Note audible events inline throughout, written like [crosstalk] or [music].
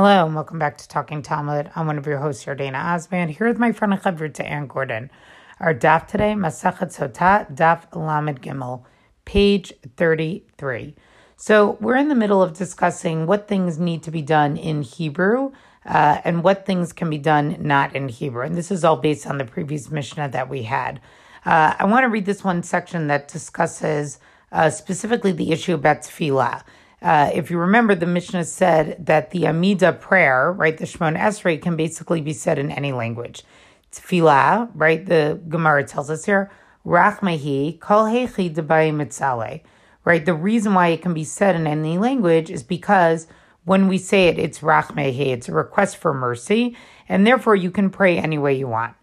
Hello, and welcome back to Talking Talmud. I'm one of your hosts, Yardena Osman, here with my friend Chavruta Ann Gordon. Our daf today, Masachet Sotah, daf Lamed Gimel, page 33. So we're in the middle of discussing what things need to be done in Hebrew uh, and what things can be done not in Hebrew. And this is all based on the previous Mishnah that we had. Uh, I want to read this one section that discusses uh, specifically the issue about tefillah. Uh, if you remember, the Mishnah said that the Amida prayer, right, the Shemon Esrei, can basically be said in any language. Tefillah, right, the Gemara tells us here, Rachmehi, Kol Hechi Debai right? The reason why it can be said in any language is because when we say it, it's Rachmehi, it's a request for mercy, and therefore you can pray any way you want.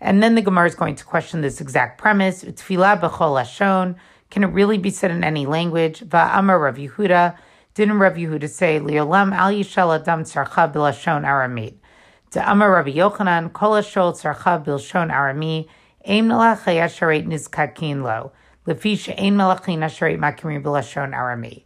And then the Gemara is going to question this exact premise. Tefillah b'chol lashon, can it really be said in any language? Va'amar Rav Yehuda. Didn't Rav Yehuda say, Liolam al yishal adam tzarcha bilashon aramit? Amar Rabbi Yochanan, kol ashol tzarcha bilashon arami, aim nalach hayasharet nizkakin lo, lefish aim nalachin asharet makirim bilashon arami.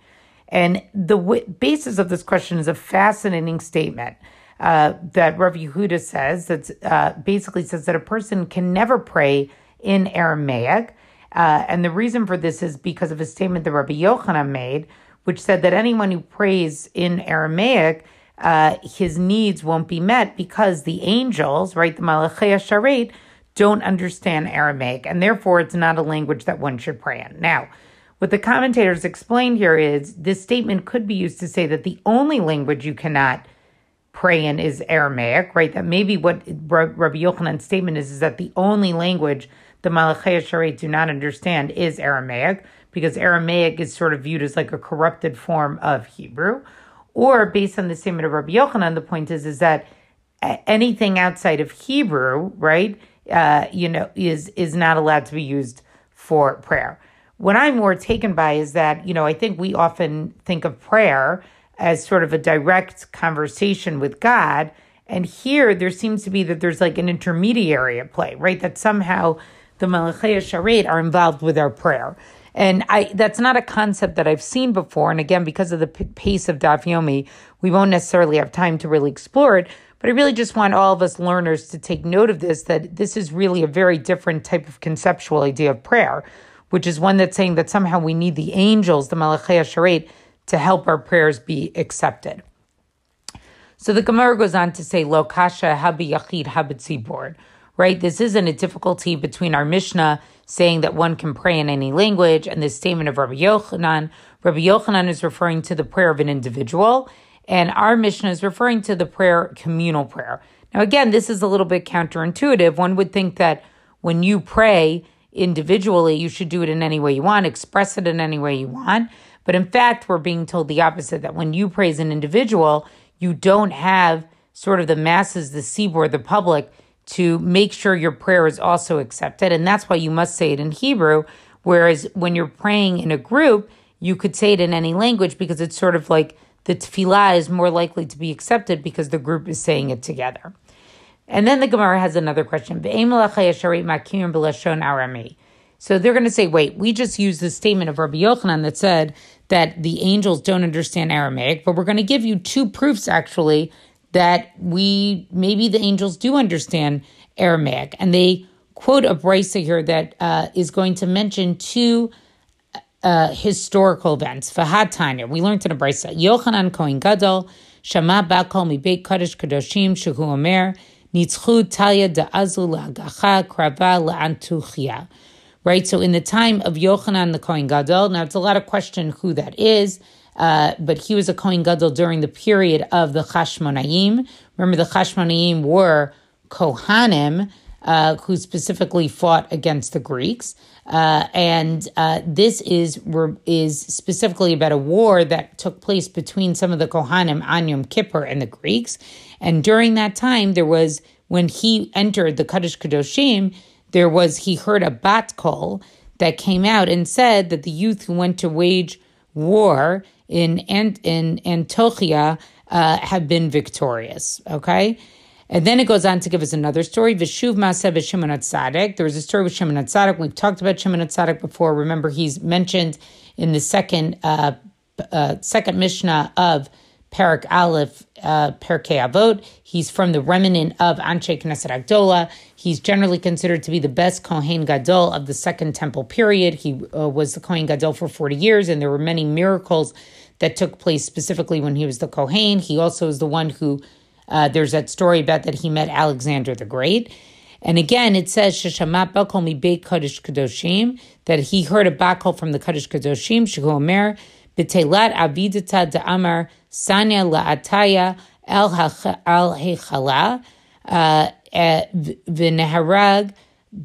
And the w- basis of this question is a fascinating statement. Uh, that Rav Yehuda says that uh, basically says that a person can never pray in Aramaic uh, and the reason for this is because of a statement that Rabbi Yochanan made, which said that anyone who prays in Aramaic, uh, his needs won't be met because the angels, right, the Malachei Sharet, don't understand Aramaic, and therefore it's not a language that one should pray in. Now, what the commentators explained here is this statement could be used to say that the only language you cannot pray in is Aramaic, right? That maybe what Rabbi Yochanan's statement is, is that the only language the Malachei Sharet do not understand is Aramaic, because Aramaic is sort of viewed as like a corrupted form of Hebrew. Or based on the statement of Rabbi Yochanan, the point is is that anything outside of Hebrew, right, uh, you know, is is not allowed to be used for prayer. What I'm more taken by is that, you know, I think we often think of prayer as sort of a direct conversation with God. And here there seems to be that there's like an intermediary at play, right? That somehow the Malachei Sharet are involved with our prayer. And I that's not a concept that I've seen before. And again, because of the p- pace of Daf Yomi, we won't necessarily have time to really explore it. But I really just want all of us learners to take note of this that this is really a very different type of conceptual idea of prayer, which is one that's saying that somehow we need the angels, the Malachei Sharet, to help our prayers be accepted. So the Gemara goes on to say, Lo kasha habi yachid habi right? This isn't a difficulty between our Mishnah saying that one can pray in any language and the statement of Rabbi Yochanan. Rabbi Yochanan is referring to the prayer of an individual, and our Mishnah is referring to the prayer, communal prayer. Now, again, this is a little bit counterintuitive. One would think that when you pray individually, you should do it in any way you want, express it in any way you want. But in fact, we're being told the opposite that when you pray as an individual, you don't have sort of the masses, the tzibbur, the public to make sure your prayer is also accepted. And that's why you must say it in Hebrew. Whereas when you're praying in a group, you could say it in any language because it's sort of like the tefillah is more likely to be accepted because the group is saying it together. And then the Gemara has another question. So they're going to say, wait, we just used the statement of Rabbi Yochanan that said that the angels don't understand Aramaic, but we're going to give you two proofs actually that we maybe the angels do understand Aramaic, and they quote a brisa here that uh, is going to mention two uh, historical events. Fahad Tanya, we learned in a brisa. Yochanan Kohen Gadol Shama Bakol Mi Beit Kadosh Kadoshim Shehu Omer Nitzchu Talia Da'azu La'agacha Krava La'antuchia. Right, so in the time of Yochanan the Kohen Gadol, now it's a lot of question who that is. Uh, but he was a Kohen Gadol during the period of the Chashmonaim. Remember, the Chashmonaim were Kohanim uh, who specifically fought against the Greeks. Uh, and uh, this is is specifically about a war that took place between some of the Kohanim on Yom Kippur and the Greeks. And during that time, there was when he entered the Kodesh Kadoshim, there was he heard a bat kol that came out and said that the youth who went to wage war in Ant- in Antiochia uh, have been victorious. Okay. And then it goes on to give us another story. Vishuv Maseh Shimon Tzaddik. There was a story with Shimon Tzaddik. We've talked about Shimon Tzaddik before. Remember, he's mentioned in the second uh, uh, second Mishnah of Perak Aleph, uh, Perkei Avot. He's from the remnant of Anshe Knesset Agdola. He's generally considered to be the best Kohen Gadol of the Second Temple period. He uh, was the Kohen Gadol for 40 years, and there were many miracles that took place specifically when he was the Kohen. He also is the one who, uh, there's that story about that he met Alexander the Great. And again, it says Sheshamat Bakol mi Beit Kodesh Kadoshim that he heard a bakol from the Kodesh Kadoshim Shehu Omer b'Telat Avidata Da'amar Sanya La'ataya El Hechala uh, eh, V'Neharag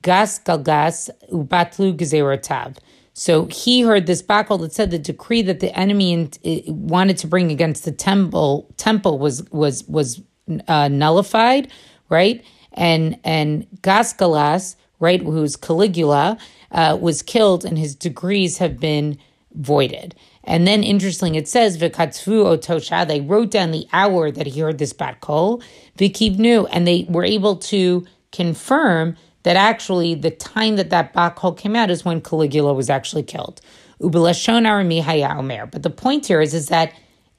Gas Galgas Ubatlu Gezerotav. So he heard this bakol that said the decree that the enemy wanted to bring against the temple temple was was was uh, nullified, right? and and Gascalas, right, who's Caligula, uh, was killed, and his degrees have been voided. And then, interesting, it says Vikatvu Otosha. They wrote down the hour that he heard this bat kol, Vikivnu, and they were able to confirm that actually the time that that bat kol came out is when Caligula was actually killed. Ubelashon Arami Haya Omer. But the point here is, is that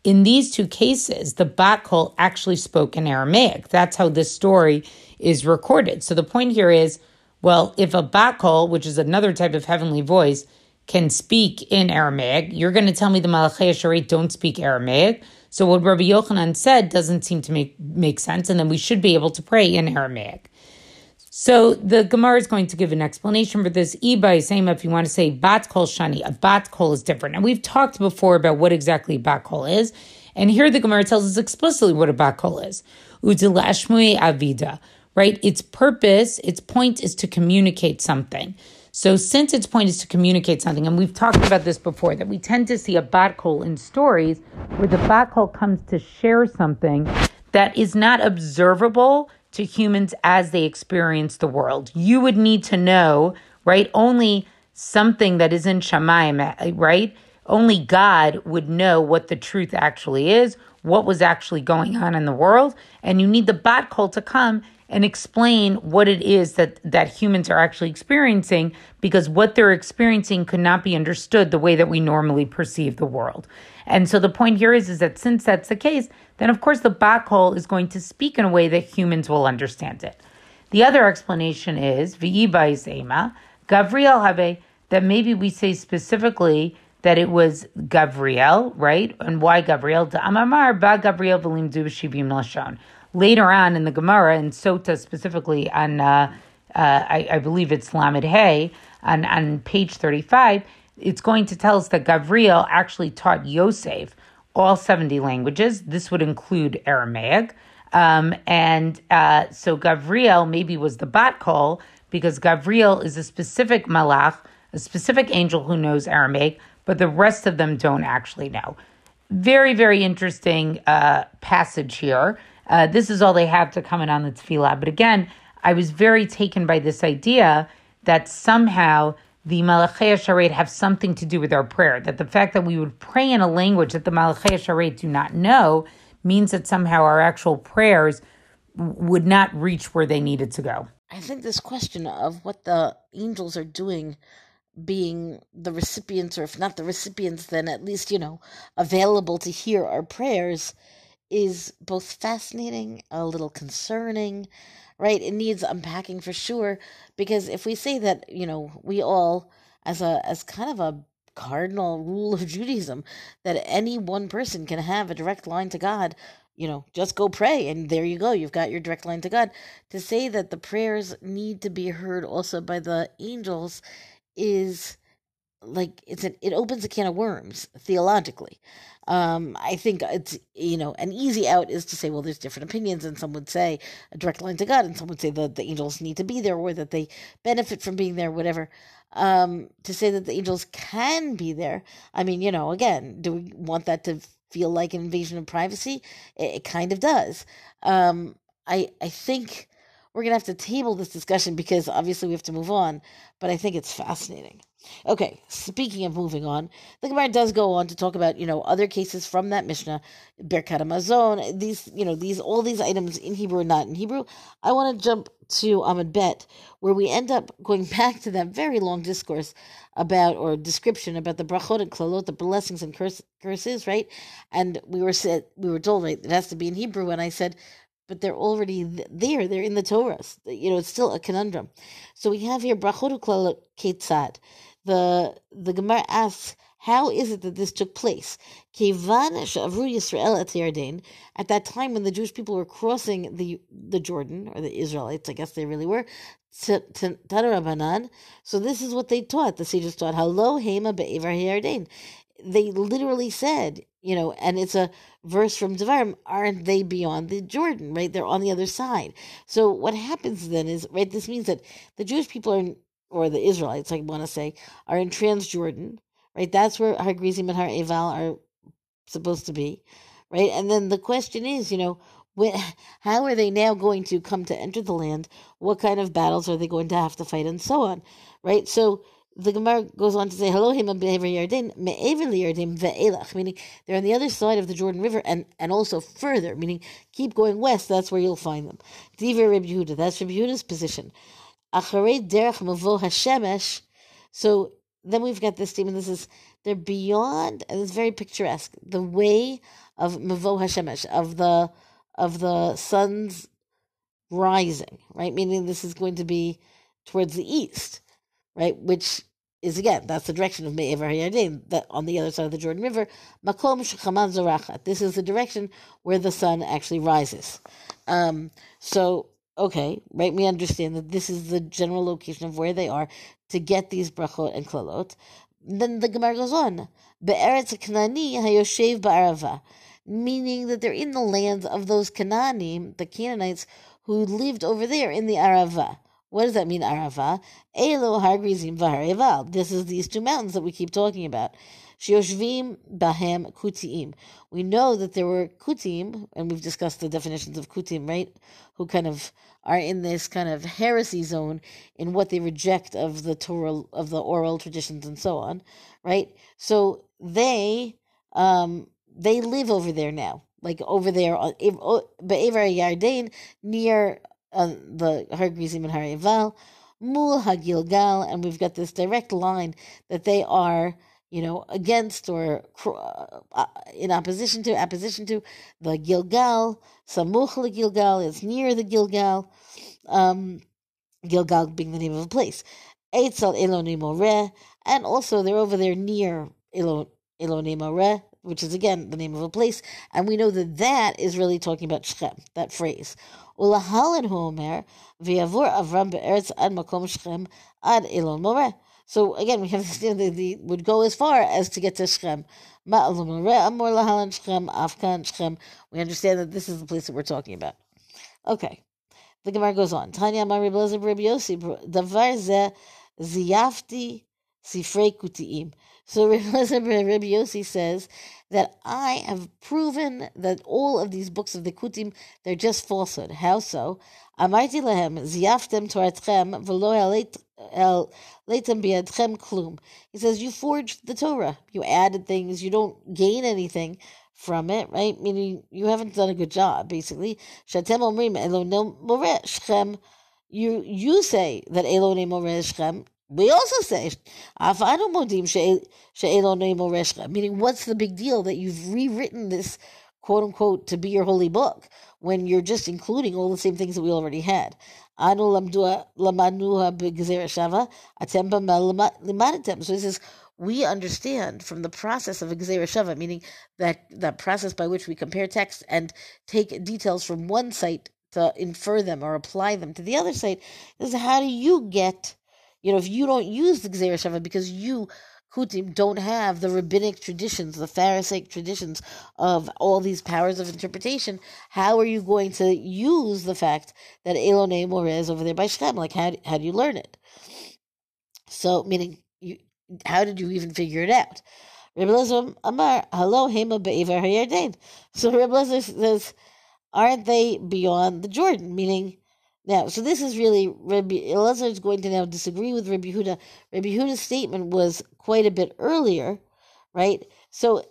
in these two cases, the bat kol actually spoke in Aramaic. That's how this story is recorded. So the point here is, well, if a bakol, which is another type of heavenly voice, can speak in Aramaic, you're going to tell me the Malachei Sharet don't speak Aramaic. So what Rabbi Yochanan said doesn't seem to make make sense, and then we should be able to pray in Aramaic. So the Gemara is going to give an explanation for this. Iba saying if you want to say bat kol shani, a bat kol is different. And we've talked before about what exactly bat kol is. And here the Gemara tells us explicitly what a bat kol is. Udilashmui avida right? Its purpose, its point is to communicate something. So, since its point is to communicate something, and we've talked about this before, that we tend to see a bat kol in stories where the bat kol comes to share something that is not observable to humans as they experience the world. You would need to know, right? Only something that is in Shamayim, right? Only God would know what the truth actually is, what was actually going on in the world, and you need the bat kol to come and explain what it is that that humans are actually experiencing because what they're experiencing could not be understood the way that we normally perceive the world. And so the point here is is that since that's the case, then of course the bat kol is going to speak in a way that humans will understand it. The other explanation is v'ibai zema Gavriel have that maybe we say specifically that it was Gavriel, right? And why Gavriel? To Amamar ba Gavriel v'lim du shivim lashon later on in the Gemara, in Sota specifically, on uh, uh, I, I, believe it's Lamed Hay, on, on page 35, it's going to tell us that Gavriel actually taught Yosef all 70 languages. This would include Aramaic. Um, and uh, so Gavriel maybe was the bat kol because Gavriel is a specific malach, a specific angel who knows Aramaic, but the rest of them don't actually know. Very, very interesting uh, passage here. Uh, this is all they have to comment on the tefillah. But again, I was very taken by this idea that somehow the Malachei Sharet have something to do with our prayer. That the fact that we would pray in a language that the Malachei Sharet do not know means that somehow our actual prayers would not reach where they needed to go. I think this question of what the angels are doing, being the recipients, or if not the recipients, then at least, you know, available to hear our prayers, is both fascinating, a little concerning, right? It needs unpacking for sure because if we say that, you know, we all as a as kind of a cardinal rule of Judaism that any one person can have a direct line to God, you know, just go pray and there you go, you've got your direct line to God. To say that the prayers need to be heard also by the angels is like it's an, it opens a can of worms theologically um, I think it's you know an easy out is to say, well, there's different opinions, and some would say a direct line to God, and some would say that the angels need to be there, or that they benefit from being there, whatever. Um, to say that the angels can be there, I mean, you know, again, do we want that to feel like an invasion of privacy? It, it kind of does. Um, I I think we're going to have to table this discussion because obviously we have to move on, but I think it's fascinating. Okay, speaking of moving on, the Gemara does go on to talk about, you know, other cases from that Mishnah, Birkat Hamazon, these, you know, these, all these items in Hebrew and not in Hebrew. I want to jump to Amud Bet, where we end up going [laughs] back to that very long discourse about, or description about the brachot and klalot, the blessings and curse, curses, right? And we were said, we were told, right, it has to be in Hebrew, and I said, but they're already there. They're in the Torah. You know, it's still a conundrum. So we have here brachot ketzad the the Gemara asks, how is it that this took place? Yisrael at at that time when the Jewish people were crossing the the Jordan, or the Israelites, I guess they really were. So this is what they taught. The sages taught, Hello, Hema be'evar Yarden. They literally said, you know, and it's a verse from Devarim, aren't they beyond the Jordan, right? They're on the other side. So what happens then is, right, this means that the Jewish people are or the Israelites, I want to say, are in Transjordan, right? That's where Har Grizim and Har Eval are supposed to be, right? And then the question is, you know, when, [laughs] how are they now going to come to enter the land? What kind of battles are they going to have to fight, and so on, right? So the Gemara goes on to say, "Hello, him Yarden, Yarden ve'elach," meaning they're on the other side of the Jordan River, and and also further, meaning keep going west. That's where you'll find them. Diver Yehuda, that's Reb Yehuda's position. Acharei derech hashemesh. So then we've got this statement. This is they're beyond, and it's very picturesque. The way of mavo hashemesh of the of the sun's rising, right? Meaning this is going to be towards the east, right? Which is again that's the direction of Me'ever Hayarden, that on the other side of the Jordan River, Makom Shechaman. This is the direction where the sun actually rises. Um, so okay, right? We understand that this is the general location of where they are to get these brachot and klalot. Then the Gemara goes on, be'eretz Kanani hayoshev ba'arava, meaning that they're in the lands of those Cananim, the Canaanites, who lived over there in the Arava. What does that mean, Arava? Elo Har Grizim V'Har This is these two mountains that we keep talking about. Shioshvim Bahem Kutiim. We know that there were Kutim, and we've discussed the definitions of Kutim, right? Who kind of are in this kind of heresy zone in what they reject of the Torah, of the oral traditions and so on, right? So they, um, they live over there now, like over there on Be'evar Yarden, near uh, the Har Grizim and Har Mul Hagilgal, and we've got this direct line that they are you know, against or uh, uh, in opposition to, opposition to the Gilgal, Samuch Gilgal is near the Gilgal, um, Gilgal being the name of a place. Eitzel Elonim Moreh, and also they're over there near Elon, Elonim Moreh, which is again the name of a place, and we know that that is really talking about Shechem, that phrase. Viavur Avram Be'eretz Ad Makom Ad Elon. So again, we have the, the would go as far as to get to Shechem. We understand that this is the place that we're talking about. Okay. The Gemara goes on. Tanya Mari Blazer Rabbi Ziyafti Sifrei Kutiim. So Rabbi Yossi says that I have proven that all of these books of the Kutim, they're just falsehood. How so? Amarti lehem ziyaftem toratchem v'lo biadchem klum. He says you forged the Torah. You added things. You don't gain anything from it, right? Meaning you haven't done a good job, basically. Shatem omrim. You you say that elonim moreshchem. We also say, meaning what's the big deal that you've rewritten this quote unquote to be your holy book when you're just including all the same things that we already had. So he says, we understand from the process of Shava, meaning that that process by which we compare text and take details from one site to infer them or apply them to the other site, is how do you get you know, if you don't use the Gzera Shava because you Kutim don't have the rabbinic traditions, the Pharisaic traditions of all these powers of interpretation, how are you going to use the fact that Elone More is over there by Shechem? Like, how, how do you learn it? So, meaning, you, how did you even figure it out? Amar, hello, Hema. So Rabbi Lezer says, aren't they beyond the Jordan? Meaning, Now, so this is really Rabbi Elazar is going to now disagree with Rabbi Huda. Rabbi Huda's statement was quite a bit earlier, right? So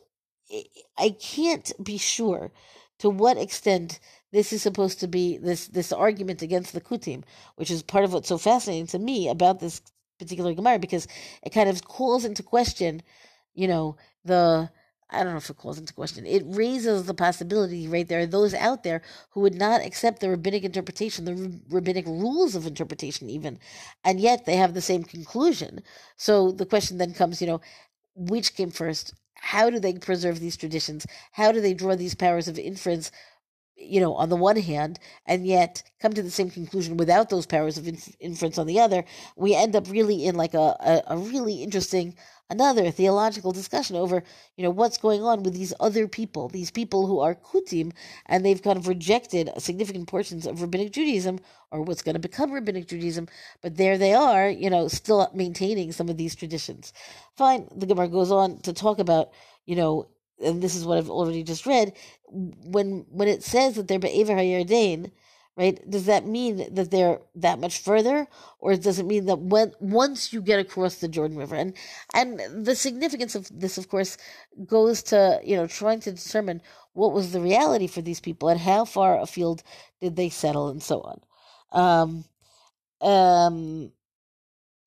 I can't be sure to what extent this is supposed to be this this argument against the kutim, which is part of what's so fascinating to me about this particular Gemara, because it kind of calls into question, you know, the I don't know if it calls into question. It raises the possibility, right? There are those out there who would not accept the rabbinic interpretation, the rabbinic rules of interpretation, even, and yet they have the same conclusion. So the question then comes, you know, which came first? How do they preserve these traditions? How do they draw these powers of inference you know, on the one hand, and yet come to the same conclusion without those powers of inference on the other, we end up really in like a, a, a, really interesting, another theological discussion over, you know, what's going on with these other people, these people who are kutim, and they've kind of rejected significant portions of rabbinic Judaism, or what's going to become rabbinic Judaism, but there they are, you know, still maintaining some of these traditions. Fine, the Gemara goes on to talk about, you know, and this is what I've already just read, when when it says that they're Be'ever HaYarden, right, does that mean that they're that much further? Or does it mean that when once you get across the Jordan River? And and the significance of this, of course, goes to, you know, trying to determine what was the reality for these people and how far afield did they settle and so on. Um um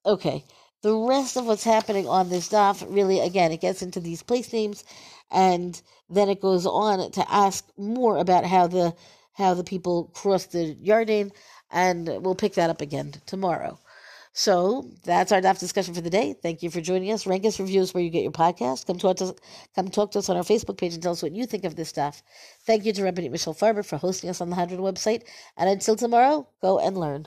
okay the rest of what's happening on this daf really again it gets into these place names and then it goes on to ask more about how the how the people crossed the Yarden, and we'll pick that up again tomorrow. So that's our daf discussion for the day. Thank you for joining us. Rank us reviews where you get your podcast. Come talk to us, come talk to us on our Facebook page and tell us what you think of this stuff. Thank you to Rabbi Michelle Farber for hosting us on the Hadran website. And until tomorrow, go and learn.